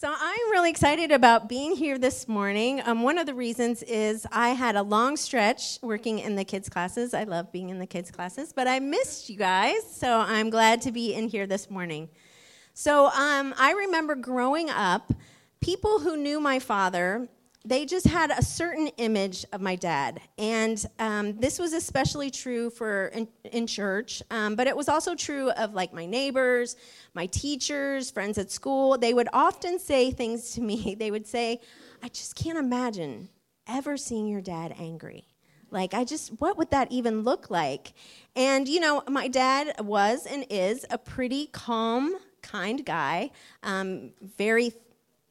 So I'm really excited about being here this morning. Um, one of the reasons is I had a long stretch working in the kids' classes. I love being in the kids' classes, but I missed you guys, so I'm glad to be in here this morning. So um, I remember growing up, people who knew my father they just had a certain image of my dad. And um, this was especially true for in, in church, um, but it was also true of like my neighbors, my teachers, friends at school. They would often say things to me. They would say, I just can't imagine ever seeing your dad angry. Like, I just, what would that even look like? And, you know, my dad was and is a pretty calm, kind guy, um, very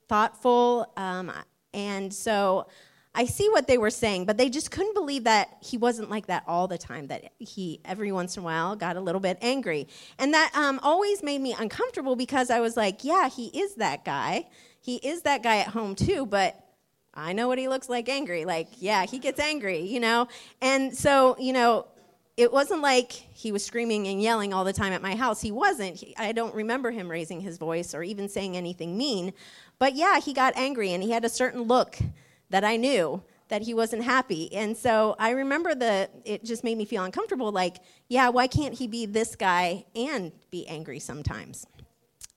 thoughtful. Um, and so I see what they were saying, but they just couldn't believe that he wasn't like that all the time, that he every once in a while got a little bit angry. And that um, always made me uncomfortable because I was like, yeah, he is that guy. He is that guy at home too, but I know what he looks like angry. Like, yeah, he gets angry, you know? And so, you know, it wasn't like he was screaming and yelling all the time at my house. He wasn't. He, I don't remember him raising his voice or even saying anything mean. But yeah, he got angry and he had a certain look that I knew that he wasn't happy. And so I remember the it just made me feel uncomfortable like, yeah, why can't he be this guy and be angry sometimes?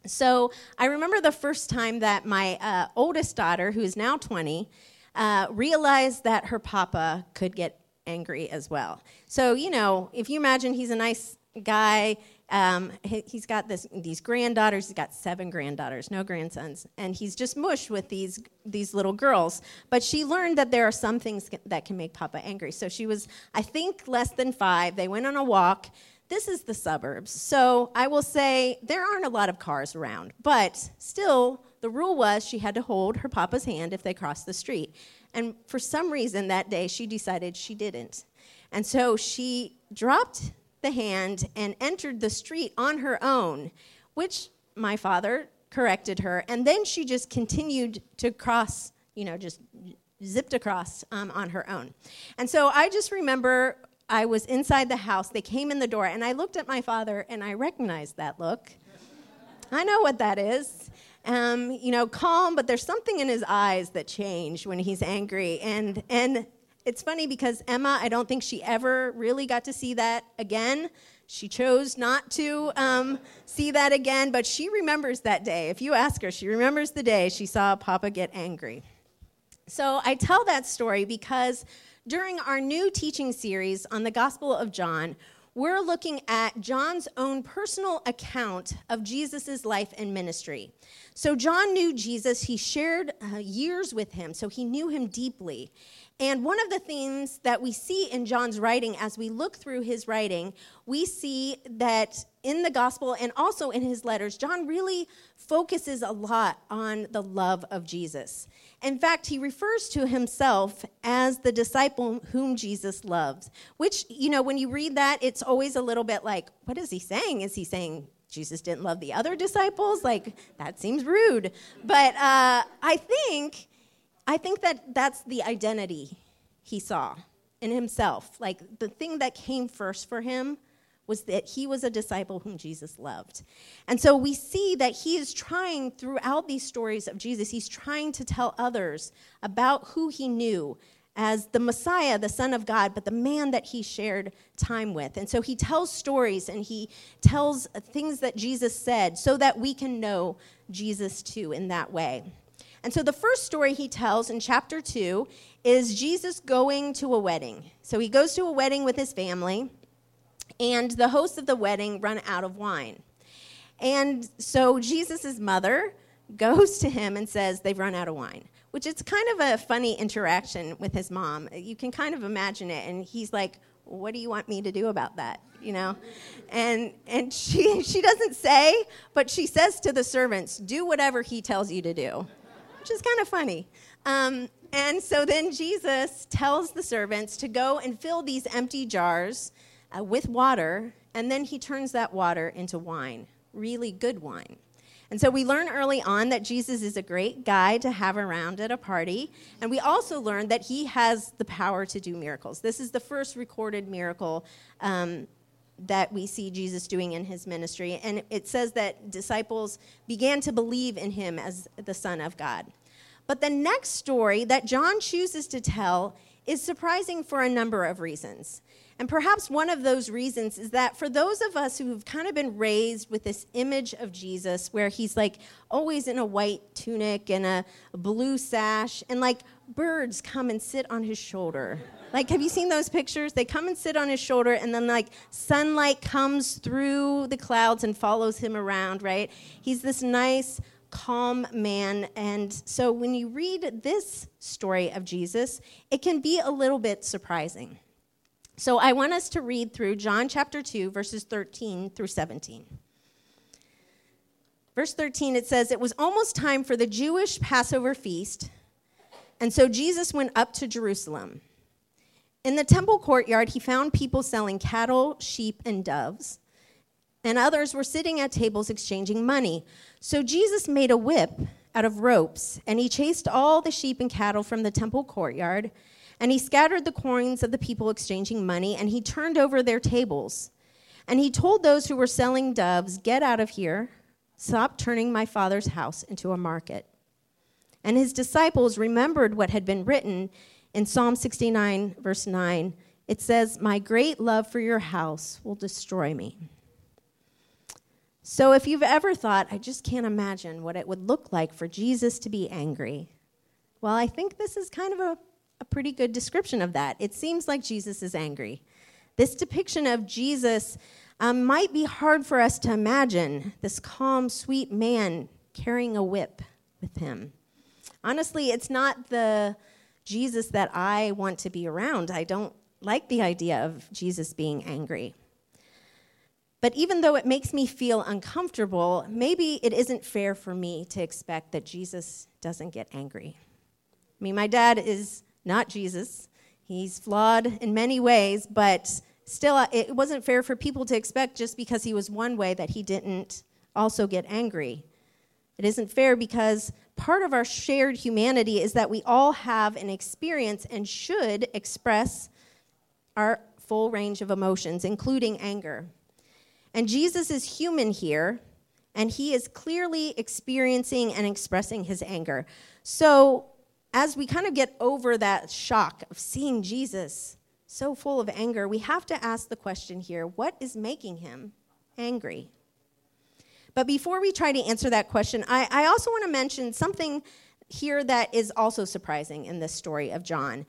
So I remember the first time that my uh, oldest daughter, who's now 20, uh, realized that her papa could get angry as well. So, you know, if you imagine he's a nice guy, um, he, has got this, these granddaughters. He's got seven granddaughters, no grandsons, and he's just mush with these these little girls. But she learned that there are some things that can make Papa angry. So she was, I think, less than five. They went on a walk. This is the suburbs, so I will say there aren't a lot of cars around, but still, the rule was she had to hold her papa's hand if they crossed the street. And for some reason that day, she decided she didn't. And so she dropped the hand and entered the street on her own, which my father corrected her. And then she just continued to cross, you know, just zipped across um, on her own. And so I just remember I was inside the house. They came in the door, and I looked at my father and I recognized that look. I know what that is. Um, you know, calm, but there's something in his eyes that change when he's angry. And, and it's funny because Emma, I don't think she ever really got to see that again. She chose not to um, see that again, but she remembers that day. If you ask her, she remembers the day she saw Papa get angry. So I tell that story because during our new teaching series on the Gospel of John, we're looking at John's own personal account of Jesus' life and ministry. So, John knew Jesus, he shared uh, years with him, so he knew him deeply. And one of the themes that we see in John's writing, as we look through his writing, we see that in the gospel and also in his letters, John really focuses a lot on the love of Jesus. In fact, he refers to himself as the disciple whom Jesus loves, which, you know, when you read that, it's always a little bit like, what is he saying? Is he saying Jesus didn't love the other disciples? Like, that seems rude. But uh, I think I think that that's the identity he saw in himself. Like the thing that came first for him was that he was a disciple whom Jesus loved. And so we see that he is trying throughout these stories of Jesus, he's trying to tell others about who he knew as the Messiah, the Son of God, but the man that he shared time with. And so he tells stories and he tells things that Jesus said so that we can know Jesus too in that way. And so the first story he tells in chapter 2 is Jesus going to a wedding. So he goes to a wedding with his family, and the hosts of the wedding run out of wine. And so Jesus' mother goes to him and says, They've run out of wine, which is kind of a funny interaction with his mom. You can kind of imagine it. And he's like, What do you want me to do about that? You know? And, and she, she doesn't say, but she says to the servants, Do whatever he tells you to do which is kind of funny. Um, and so then Jesus tells the servants to go and fill these empty jars uh, with water, and then he turns that water into wine, really good wine. And so we learn early on that Jesus is a great guy to have around at a party. And we also learn that he has the power to do miracles. This is the first recorded miracle um, that we see Jesus doing in his ministry. And it says that disciples began to believe in him as the Son of God. But the next story that John chooses to tell is surprising for a number of reasons. And perhaps one of those reasons is that for those of us who've kind of been raised with this image of Jesus, where he's like always in a white tunic and a blue sash, and like birds come and sit on his shoulder. Like, have you seen those pictures? They come and sit on his shoulder, and then like sunlight comes through the clouds and follows him around, right? He's this nice, calm man. And so when you read this story of Jesus, it can be a little bit surprising. So I want us to read through John chapter 2, verses 13 through 17. Verse 13, it says, It was almost time for the Jewish Passover feast, and so Jesus went up to Jerusalem. In the temple courtyard, he found people selling cattle, sheep, and doves, and others were sitting at tables exchanging money. So Jesus made a whip out of ropes, and he chased all the sheep and cattle from the temple courtyard and he scattered the coins of the people exchanging money, and he turned over their tables. And he told those who were selling doves, Get out of here. Stop turning my father's house into a market. And his disciples remembered what had been written in Psalm 69, verse 9. It says, My great love for your house will destroy me. So if you've ever thought, I just can't imagine what it would look like for Jesus to be angry, well, I think this is kind of a a pretty good description of that. It seems like Jesus is angry. This depiction of Jesus um, might be hard for us to imagine this calm, sweet man carrying a whip with him. Honestly, it's not the Jesus that I want to be around. I don't like the idea of Jesus being angry. But even though it makes me feel uncomfortable, maybe it isn't fair for me to expect that Jesus doesn't get angry. I mean, my dad is not Jesus. He's flawed in many ways, but still, uh, it wasn't fair for people to expect just because he was one way that he didn't also get angry. It isn't fair because part of our shared humanity is that we all have an experience and should express our full range of emotions, including anger. And Jesus is human here, and he is clearly experiencing and expressing his anger. So as we kind of get over that shock of seeing Jesus so full of anger, we have to ask the question here what is making him angry? But before we try to answer that question, I, I also want to mention something here that is also surprising in this story of John.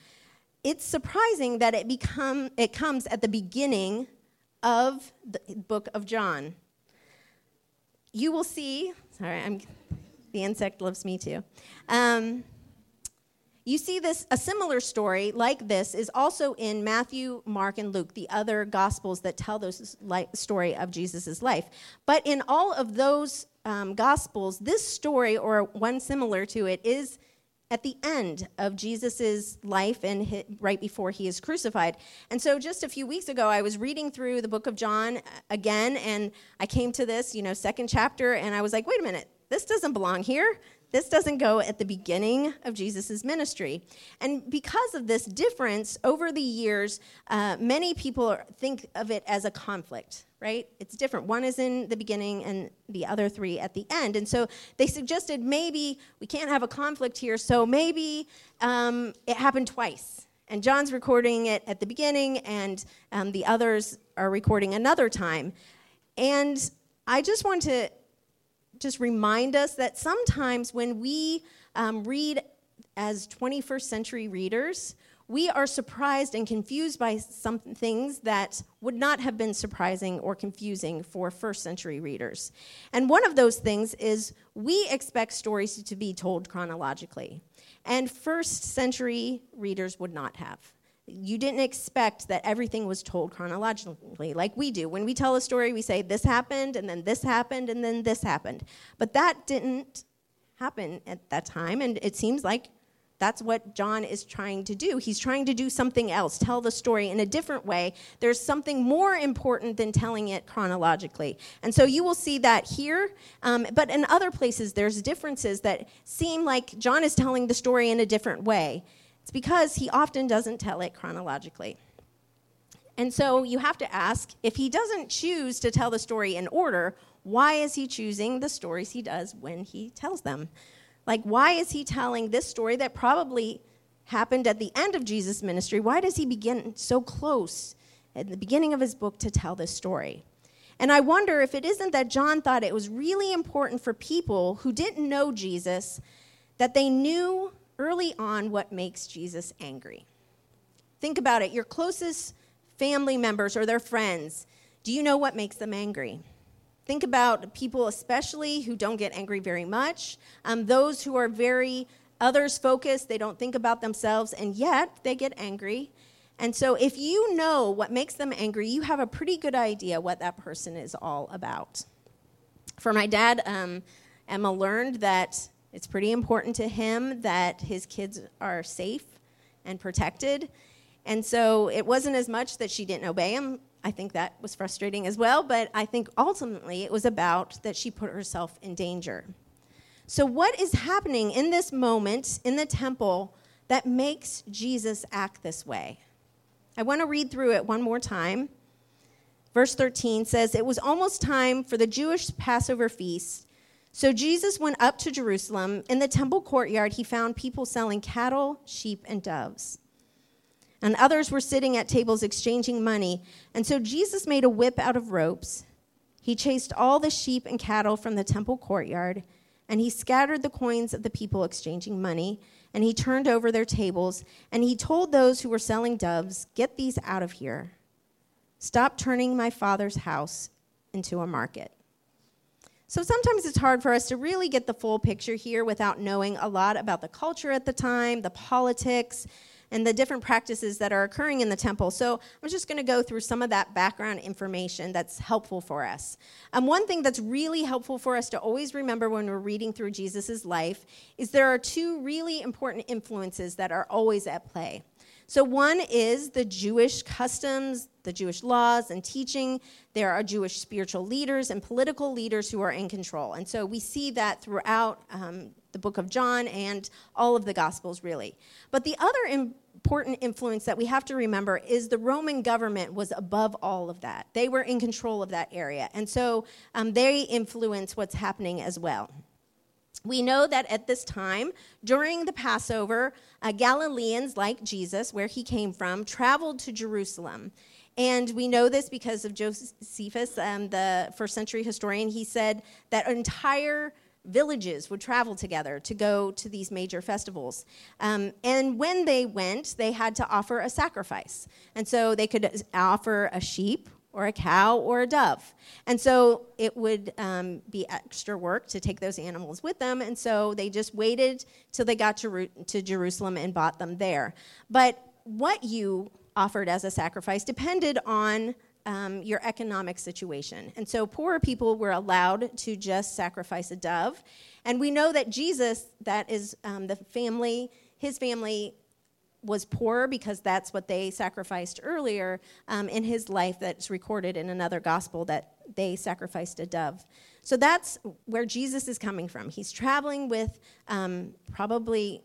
It's surprising that it, become, it comes at the beginning of the book of John. You will see, sorry, I'm, the insect loves me too. Um, you see this a similar story like this is also in Matthew, Mark and Luke, the other gospels that tell this story of Jesus' life. But in all of those um, gospels, this story or one similar to it is at the end of Jesus' life and right before he is crucified. And so just a few weeks ago, I was reading through the book of John again, and I came to this, you know, second chapter, and I was like, wait a minute, this doesn't belong here. This doesn't go at the beginning of Jesus' ministry. And because of this difference, over the years, uh, many people think of it as a conflict, right? It's different. One is in the beginning and the other three at the end. And so they suggested maybe we can't have a conflict here, so maybe um, it happened twice. And John's recording it at the beginning, and um, the others are recording another time. And I just want to just remind us that sometimes when we um, read as 21st century readers, we are surprised and confused by some things that would not have been surprising or confusing for first century readers. And one of those things is we expect stories to be told chronologically, and first century readers would not have you didn't expect that everything was told chronologically like we do. When we tell a story, we say this happened, and then this happened, and then this happened. But that didn't happen at that time, and it seems like that's what John is trying to do. He's trying to do something else, tell the story in a different way. There's something more important than telling it chronologically. And so you will see that here, um, but in other places, there's differences that seem like John is telling the story in a different way. It's because he often doesn't tell it chronologically. And so you have to ask if he doesn't choose to tell the story in order, why is he choosing the stories he does when he tells them? Like, why is he telling this story that probably happened at the end of Jesus' ministry? Why does he begin so close at the beginning of his book to tell this story? And I wonder if it isn't that John thought it was really important for people who didn't know Jesus that they knew early on what makes Jesus angry. Think about it your closest family members or their friends, do you know what makes them angry? Think about people, especially who don't get angry very much, um, those who are very others focused, they don't think about themselves, and yet they get angry. And so, if you know what makes them angry, you have a pretty good idea what that person is all about. For my dad, um, Emma learned that it's pretty important to him that his kids are safe and protected. And so, it wasn't as much that she didn't obey him. I think that was frustrating as well, but I think ultimately it was about that she put herself in danger. So, what is happening in this moment in the temple that makes Jesus act this way? I want to read through it one more time. Verse 13 says, It was almost time for the Jewish Passover feast. So Jesus went up to Jerusalem. In the temple courtyard, he found people selling cattle, sheep, and doves. And others were sitting at tables exchanging money. And so Jesus made a whip out of ropes. He chased all the sheep and cattle from the temple courtyard, and he scattered the coins of the people exchanging money and he turned over their tables, and he told those who were selling doves, Get these out of here. Stop turning my father's house into a market. So sometimes it's hard for us to really get the full picture here without knowing a lot about the culture at the time, the politics, and the different practices that are occurring in the temple. So I'm just going to go through some of that background information that's helpful for us. Um, one thing that's really helpful for us to always remember when we're reading through Jesus' life is there are two really important influences that are always at play. So, one is the Jewish customs, the Jewish laws and teaching. There are Jewish spiritual leaders and political leaders who are in control. And so we see that throughout um, the book of John and all of the Gospels, really. But the other important influence that we have to remember is the Roman government was above all of that. They were in control of that area. And so um, they influence what's happening as well. We know that at this time, during the Passover, uh, Galileans like Jesus, where he came from, traveled to Jerusalem. And we know this because of Josephus, um, the first century historian. He said that entire villages would travel together to go to these major festivals. Um, and when they went, they had to offer a sacrifice. And so they could offer a sheep or a cow or a dove. And so it would um, be extra work to take those animals with them. And so they just waited till they got to, to Jerusalem and bought them there. But what you offered as a sacrifice depended on um, your economic situation. And so poorer people were allowed to just sacrifice a dove. And we know that Jesus, that is um, the family, his family was poor because that's what they sacrificed earlier um, in his life that's recorded in another gospel that they sacrificed a dove. So that's where Jesus is coming from. He's traveling with um, probably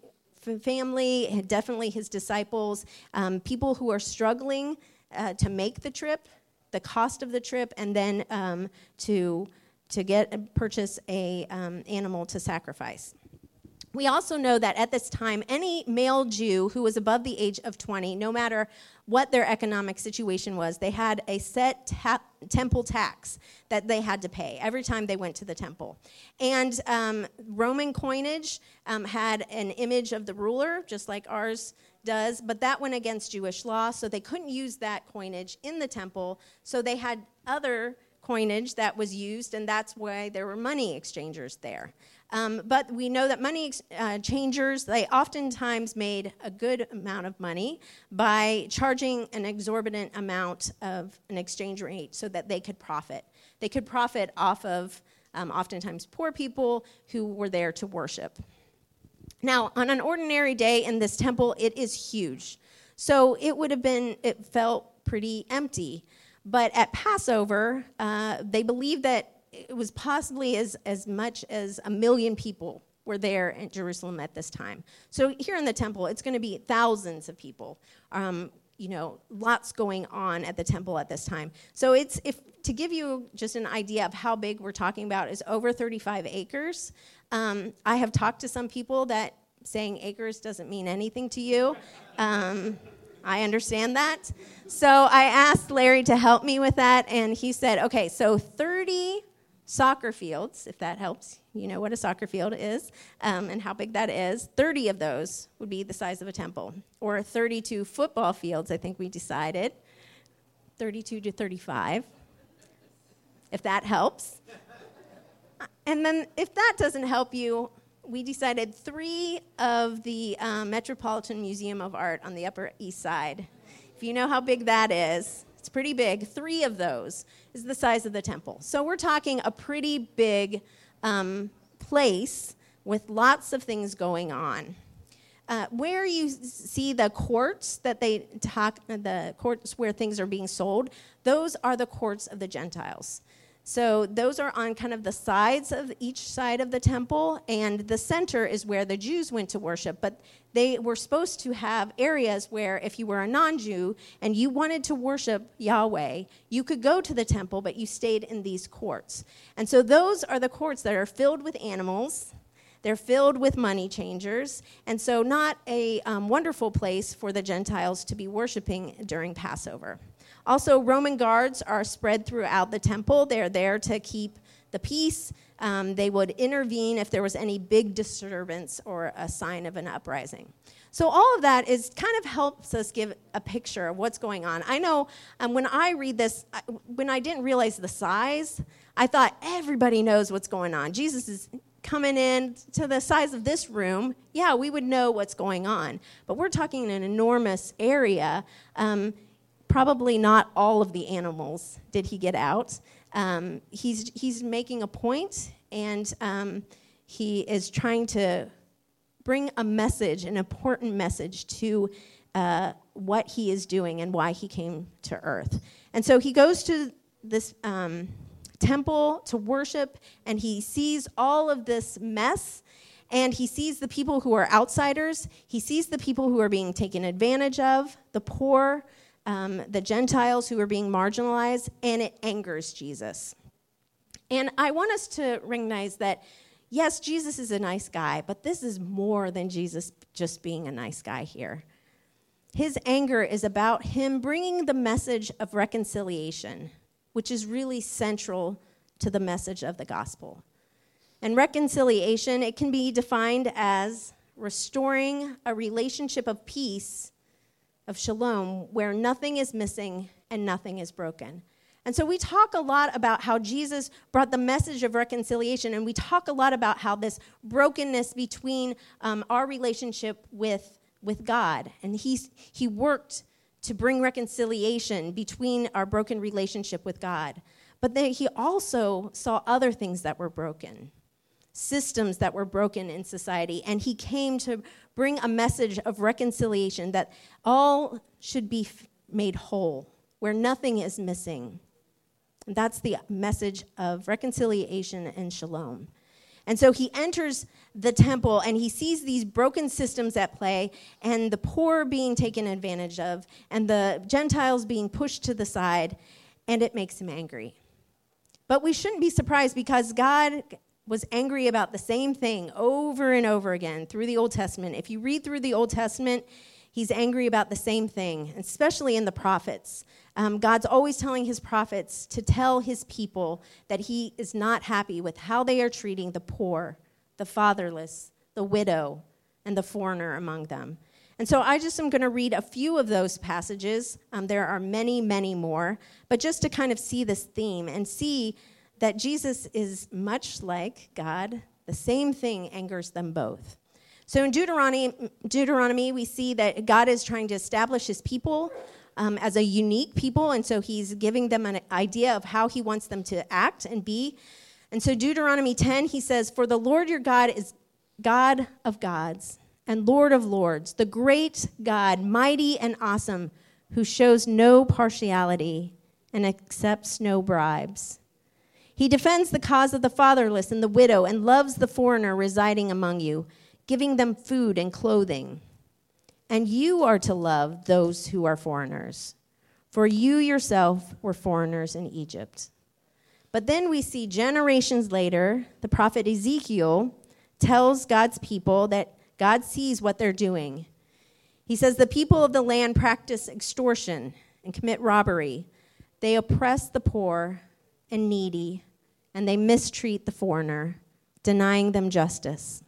family, definitely his disciples, um, people who are struggling uh, to make the trip the cost of the trip, and then um, to to get purchase a um, animal to sacrifice. We also know that at this time, any male Jew who was above the age of 20, no matter what their economic situation was, they had a set ta- temple tax that they had to pay every time they went to the temple. And um, Roman coinage um, had an image of the ruler, just like ours does, but that went against Jewish law, so they couldn't use that coinage in the temple. So they had other coinage that was used, and that's why there were money exchangers there. Um, but we know that money uh, changers, they oftentimes made a good amount of money by charging an exorbitant amount of an exchange rate so that they could profit. They could profit off of um, oftentimes poor people who were there to worship. Now, on an ordinary day in this temple, it is huge. So it would have been, it felt pretty empty. But at Passover, uh, they believed that it was possibly as, as much as a million people were there in Jerusalem at this time. So here in the temple, it's going to be thousands of people. Um, you know, lots going on at the temple at this time. So it's if to give you just an idea of how big we're talking about is over 35 acres. Um, I have talked to some people that saying acres doesn't mean anything to you. Um, I understand that. So I asked Larry to help me with that, and he said, okay, so 30 soccer fields, if that helps. You know what a soccer field is um, and how big that is. 30 of those would be the size of a temple. Or 32 football fields, I think we decided. 32 to 35, if that helps. And then if that doesn't help you, we decided three of the um, Metropolitan Museum of Art on the Upper East Side. If you know how big that is, it's pretty big. Three of those is the size of the temple. So we're talking a pretty big um, place with lots of things going on. Uh, where you see the courts that they talk, the courts where things are being sold, those are the courts of the Gentiles. So those are on kind of the sides of each side of the temple, and the center is where the Jews went to worship. But they were supposed to have areas where, if you were a non Jew and you wanted to worship Yahweh, you could go to the temple, but you stayed in these courts. And so those are the courts that are filled with animals. They're filled with money changers, and so not a um, wonderful place for the Gentiles to be worshiping during Passover. Also, Roman guards are spread throughout the temple. They're there to keep the peace. Um, they would intervene if there was any big disturbance or a sign of an uprising. So all of that is kind of helps us give a picture of what's going on. I know um, when I read this, when I didn't realize the size, I thought everybody knows what's going on. Jesus is coming in to the size of this room. Yeah, we would know what's going on, but we're talking an enormous area. Um, probably not all of the animals did he get out. Um, he's, he's making a point, and um, he is trying to bring a message, an important message to uh, what he is doing and why he came to earth. And so he goes to this um, temple to worship, and he sees all of this mess. And he sees the people who are outsiders. He sees the people who are being taken advantage of, the poor, um, the Gentiles who are being marginalized, and it angers Jesus. And I want us to recognize that, yes, Jesus is a nice guy, but this is more than Jesus just being a nice guy here. His anger is about him bringing the message of reconciliation, which is really central to the message of the gospel. And reconciliation, it can be defined as restoring a relationship of peace of shalom, where nothing is missing and nothing is broken. And so we talk a lot about how Jesus brought the message of reconciliation, and we talk a lot about how this brokenness between um, our relationship with, with God, and he's, he worked to bring reconciliation between our broken relationship with God. But then he also saw other things that were broken systems that were broken in society. And he came to bring a message of reconciliation that all should be made whole, where nothing is missing. And that's the message of reconciliation and shalom. And so he enters the temple and he sees these broken systems at play and the poor being taken advantage of and the Gentiles being pushed to the side, and it makes him angry. But we shouldn't be surprised because God was angry about the same thing over and over again through the Old Testament. If you read through the Old Testament, he's angry about the same thing, especially in the prophets. Um, God's always telling his prophets to tell his people that he is not happy with how they are treating the poor, the fatherless, the widow, and the foreigner among them. And so I just am going to read a few of those passages. Um, there are many, many more, but just to kind of see this theme and see that Jesus is much like God. The same thing angers them both. So in Deuteronomy, Deuteronomy we see that God is trying to establish his people um, as a unique people, and so he's giving them an idea of how he wants them to act and be. And so, Deuteronomy 10, he says, For the Lord your God is God of gods and Lord of lords, the great God, mighty and awesome, who shows no partiality and accepts no bribes. He defends the cause of the fatherless and the widow and loves the foreigner residing among you, giving them food and clothing. and you are to love those who are foreigners, for you yourself were foreigners in Egypt. But then we see generations later, the prophet Ezekiel tells God's people that God sees what they're doing. He says, The people of the land practice extortion and commit robbery. They oppress the poor and needy, and they mistreat the foreigner, denying them justice.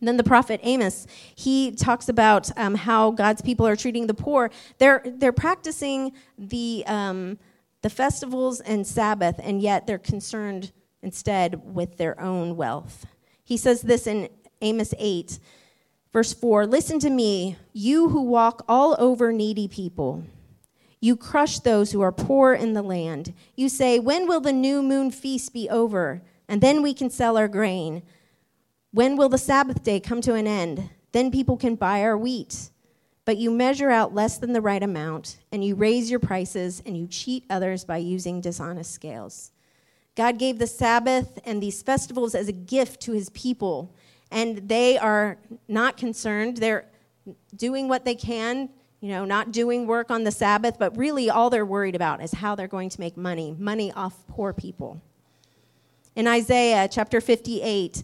And then the prophet Amos, he talks about um, how God's people are treating the poor. They're, they're practicing the, um, the festivals and Sabbath, and yet they're concerned instead with their own wealth. He says this in Amos 8, verse 4 Listen to me, you who walk all over needy people. You crush those who are poor in the land. You say, When will the new moon feast be over? And then we can sell our grain. When will the Sabbath day come to an end? Then people can buy our wheat. But you measure out less than the right amount, and you raise your prices, and you cheat others by using dishonest scales. God gave the Sabbath and these festivals as a gift to his people, and they are not concerned. They're doing what they can, you know, not doing work on the Sabbath, but really all they're worried about is how they're going to make money, money off poor people. In Isaiah chapter 58,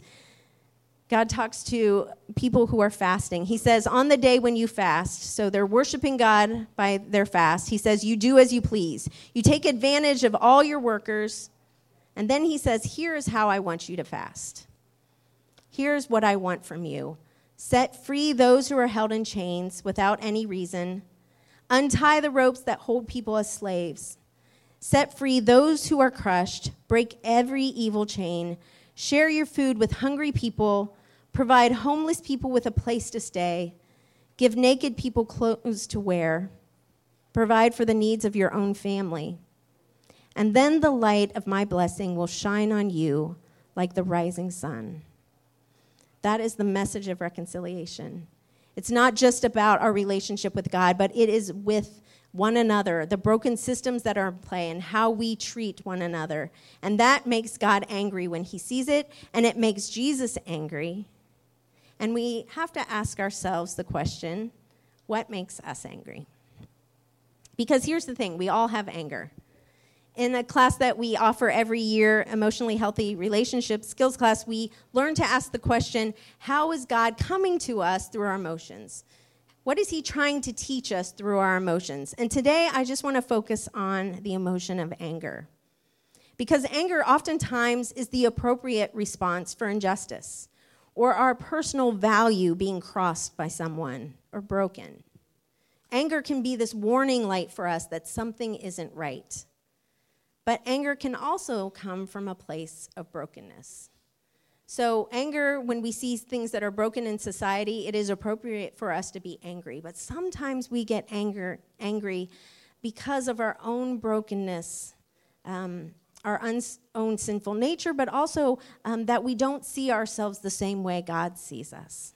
God talks to people who are fasting. He says, On the day when you fast, so they're worshiping God by their fast, he says, You do as you please. You take advantage of all your workers and then he says, Here's how I want you to fast. Here's what I want from you set free those who are held in chains without any reason, untie the ropes that hold people as slaves, set free those who are crushed, break every evil chain, share your food with hungry people, provide homeless people with a place to stay, give naked people clothes to wear, provide for the needs of your own family. And then the light of my blessing will shine on you like the rising sun. That is the message of reconciliation. It's not just about our relationship with God, but it is with one another, the broken systems that are in play, and how we treat one another. And that makes God angry when he sees it, and it makes Jesus angry. And we have to ask ourselves the question what makes us angry? Because here's the thing we all have anger in a class that we offer every year, Emotionally Healthy Relationship Skills class, we learn to ask the question how is God coming to us through our emotions? What is He trying to teach us through our emotions? And today, I just want to focus on the emotion of anger. Because anger oftentimes is the appropriate response for injustice or our personal value being crossed by someone or broken. Anger can be this warning light for us that something isn't right. But anger can also come from a place of brokenness. So, anger, when we see things that are broken in society, it is appropriate for us to be angry. But sometimes we get anger, angry because of our own brokenness, um, our own sinful nature, but also um, that we don't see ourselves the same way God sees us.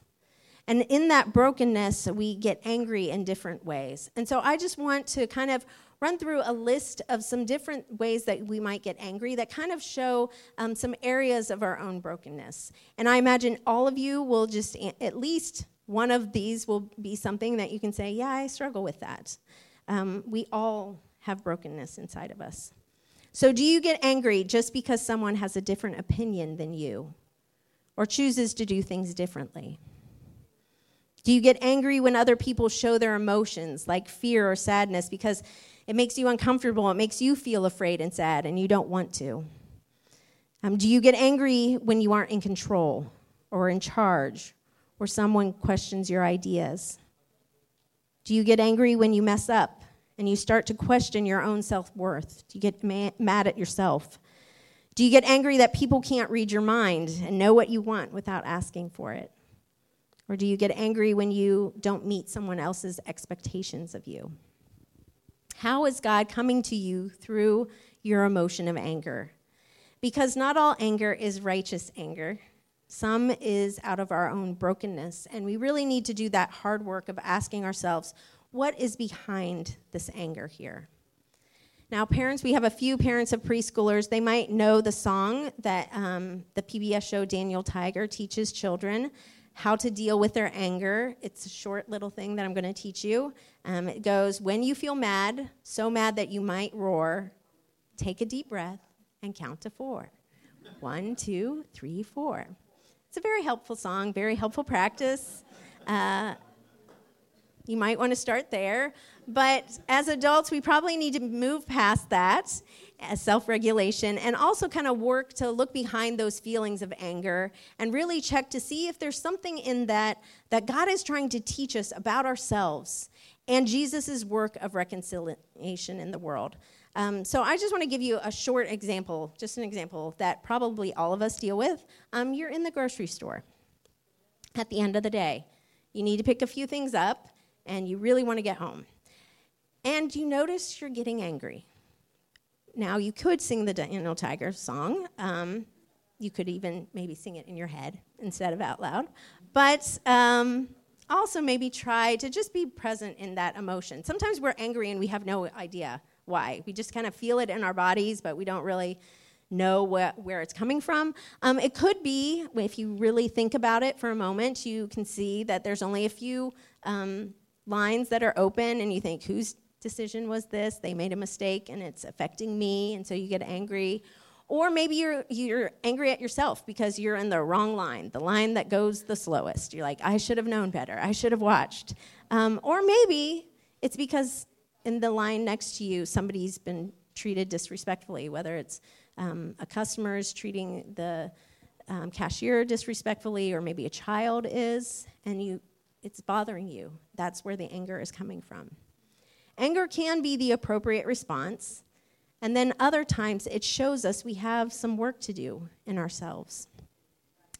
And in that brokenness, we get angry in different ways. And so I just want to kind of run through a list of some different ways that we might get angry that kind of show um, some areas of our own brokenness. And I imagine all of you will just, at least one of these will be something that you can say, Yeah, I struggle with that. Um, we all have brokenness inside of us. So, do you get angry just because someone has a different opinion than you or chooses to do things differently? Do you get angry when other people show their emotions, like fear or sadness, because it makes you uncomfortable. It makes you feel afraid and sad, and you don't want to. Um, do you get angry when you aren't in control or in charge or someone questions your ideas? Do you get angry when you mess up and you start to question your own self worth? Do you get ma- mad at yourself? Do you get angry that people can't read your mind and know what you want without asking for it? Or do you get angry when you don't meet someone else's expectations of you? How is God coming to you through your emotion of anger? Because not all anger is righteous anger. Some is out of our own brokenness. And we really need to do that hard work of asking ourselves, what is behind this anger here? Now, parents, we have a few parents of preschoolers. They might know the song that um, the PBS show Daniel Tiger teaches children how to deal with their anger. It's a short little thing that I'm going to teach you. Um, it goes When you feel mad, so mad that you might roar, take a deep breath and count to four. One, two, three, four. It's a very helpful song, very helpful practice. Uh, you might want to start there. But as adults, we probably need to move past that self regulation and also kind of work to look behind those feelings of anger and really check to see if there's something in that that God is trying to teach us about ourselves and Jesus' work of reconciliation in the world. Um, so I just want to give you a short example, just an example that probably all of us deal with. Um, you're in the grocery store at the end of the day. You need to pick a few things up and you really want to get home. And you notice you're getting angry. Now, you could sing the Daniel Tiger song. Um, you could even maybe sing it in your head instead of out loud. But um, also, maybe try to just be present in that emotion. Sometimes we're angry and we have no idea why. We just kind of feel it in our bodies, but we don't really know wh- where it's coming from. Um, it could be, if you really think about it for a moment, you can see that there's only a few um, lines that are open, and you think, whose decision was this? They made a mistake and it's affecting me, and so you get angry. Or maybe you're, you're angry at yourself because you're in the wrong line, the line that goes the slowest. You're like, I should have known better, I should have watched. Um, or maybe it's because in the line next to you, somebody's been treated disrespectfully, whether it's um, a customer is treating the um, cashier disrespectfully, or maybe a child is, and you, it's bothering you. That's where the anger is coming from. Anger can be the appropriate response, and then other times it shows us we have some work to do in ourselves.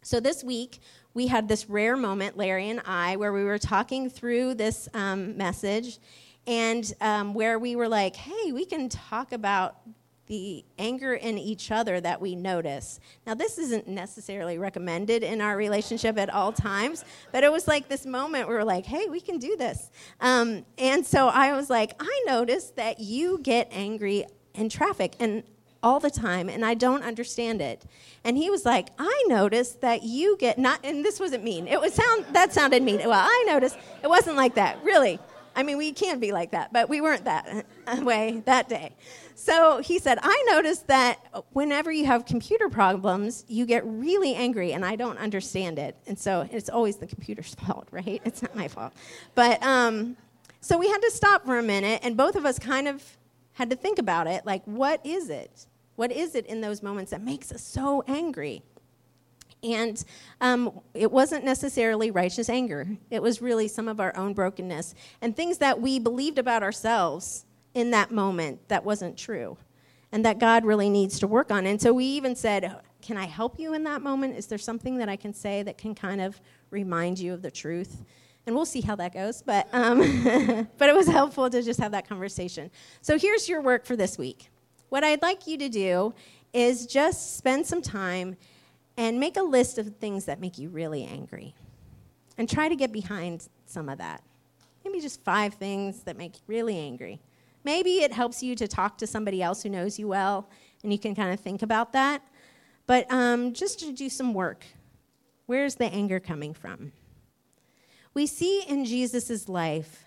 So this week, we had this rare moment, Larry and I, where we were talking through this um, message and um, where we were like, hey, we can talk about the anger in each other that we notice. Now, this isn't necessarily recommended in our relationship at all times, but it was like this moment where we're like, hey, we can do this. Um, and so I was like, I noticed that you get angry in traffic and all the time, and I don't understand it. And he was like, I noticed that you get not, and this wasn't mean. It was sound that sounded mean. Well, I noticed it wasn't like that, really. I mean, we can be like that, but we weren't that way that day. So he said, I noticed that whenever you have computer problems, you get really angry, and I don't understand it. And so it's always the computer's fault, right? It's not my fault. But um, so we had to stop for a minute, and both of us kind of had to think about it like, what is it? What is it in those moments that makes us so angry? And um, it wasn't necessarily righteous anger. It was really some of our own brokenness and things that we believed about ourselves in that moment that wasn't true and that God really needs to work on. And so we even said, Can I help you in that moment? Is there something that I can say that can kind of remind you of the truth? And we'll see how that goes. But, um, but it was helpful to just have that conversation. So here's your work for this week. What I'd like you to do is just spend some time and make a list of things that make you really angry. And try to get behind some of that. Maybe just five things that make you really angry. Maybe it helps you to talk to somebody else who knows you well, and you can kind of think about that. But um, just to do some work, where's the anger coming from? We see in Jesus' life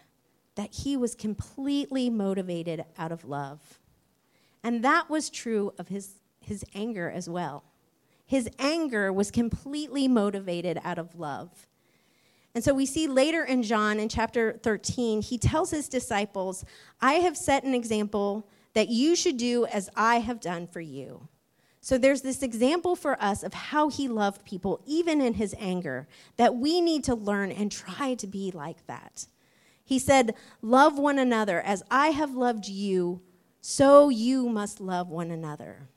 that he was completely motivated out of love. And that was true of his, his anger as well. His anger was completely motivated out of love. And so we see later in John in chapter 13, he tells his disciples, I have set an example that you should do as I have done for you. So there's this example for us of how he loved people, even in his anger, that we need to learn and try to be like that. He said, Love one another as I have loved you, so you must love one another.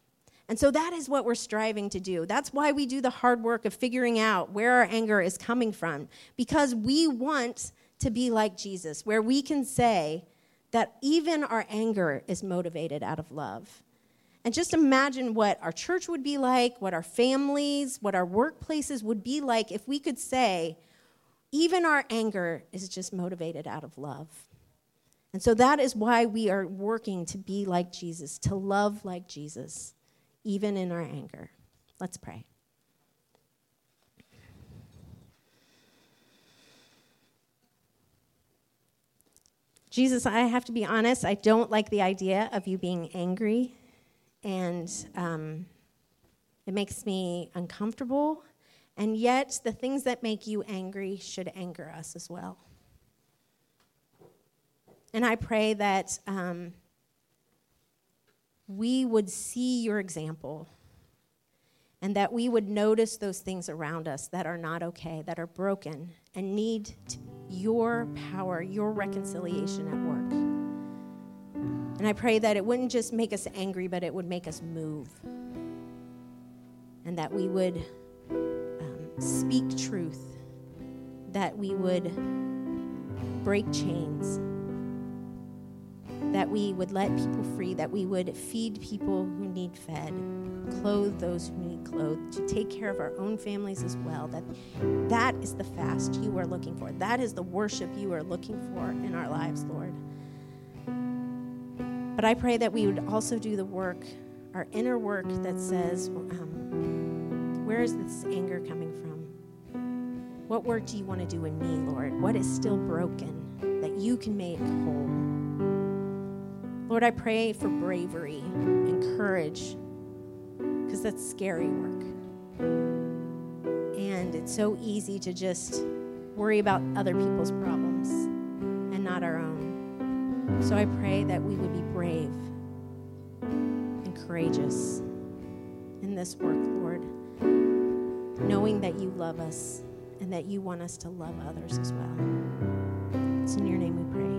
And so that is what we're striving to do. That's why we do the hard work of figuring out where our anger is coming from, because we want to be like Jesus, where we can say that even our anger is motivated out of love. And just imagine what our church would be like, what our families, what our workplaces would be like if we could say, even our anger is just motivated out of love. And so that is why we are working to be like Jesus, to love like Jesus even in our anger. Let's pray. Jesus, I have to be honest, I don't like the idea of you being angry, and um, it makes me uncomfortable. And yet, the things that make you angry should anger us as well. And I pray that um, we would see your example and that we would notice those things around us that are not okay, that are broken, and need your power, your reconciliation at work. And I pray that it wouldn't just make us angry, but it would make us move. And that we would um, speak truth, that we would break chains that we would let people free, that we would feed people who need fed, clothe those who need clothed, to take care of our own families as well. That that is the fast you are looking for. That is the worship you are looking for in our lives, Lord. But I pray that we would also do the work, our inner work that says, um, where is this anger coming from? What work do you want to do in me, Lord? What is still broken that you can make whole? Lord, I pray for bravery and courage because that's scary work. And it's so easy to just worry about other people's problems and not our own. So I pray that we would be brave and courageous in this work, Lord, knowing that you love us and that you want us to love others as well. It's in your name we pray.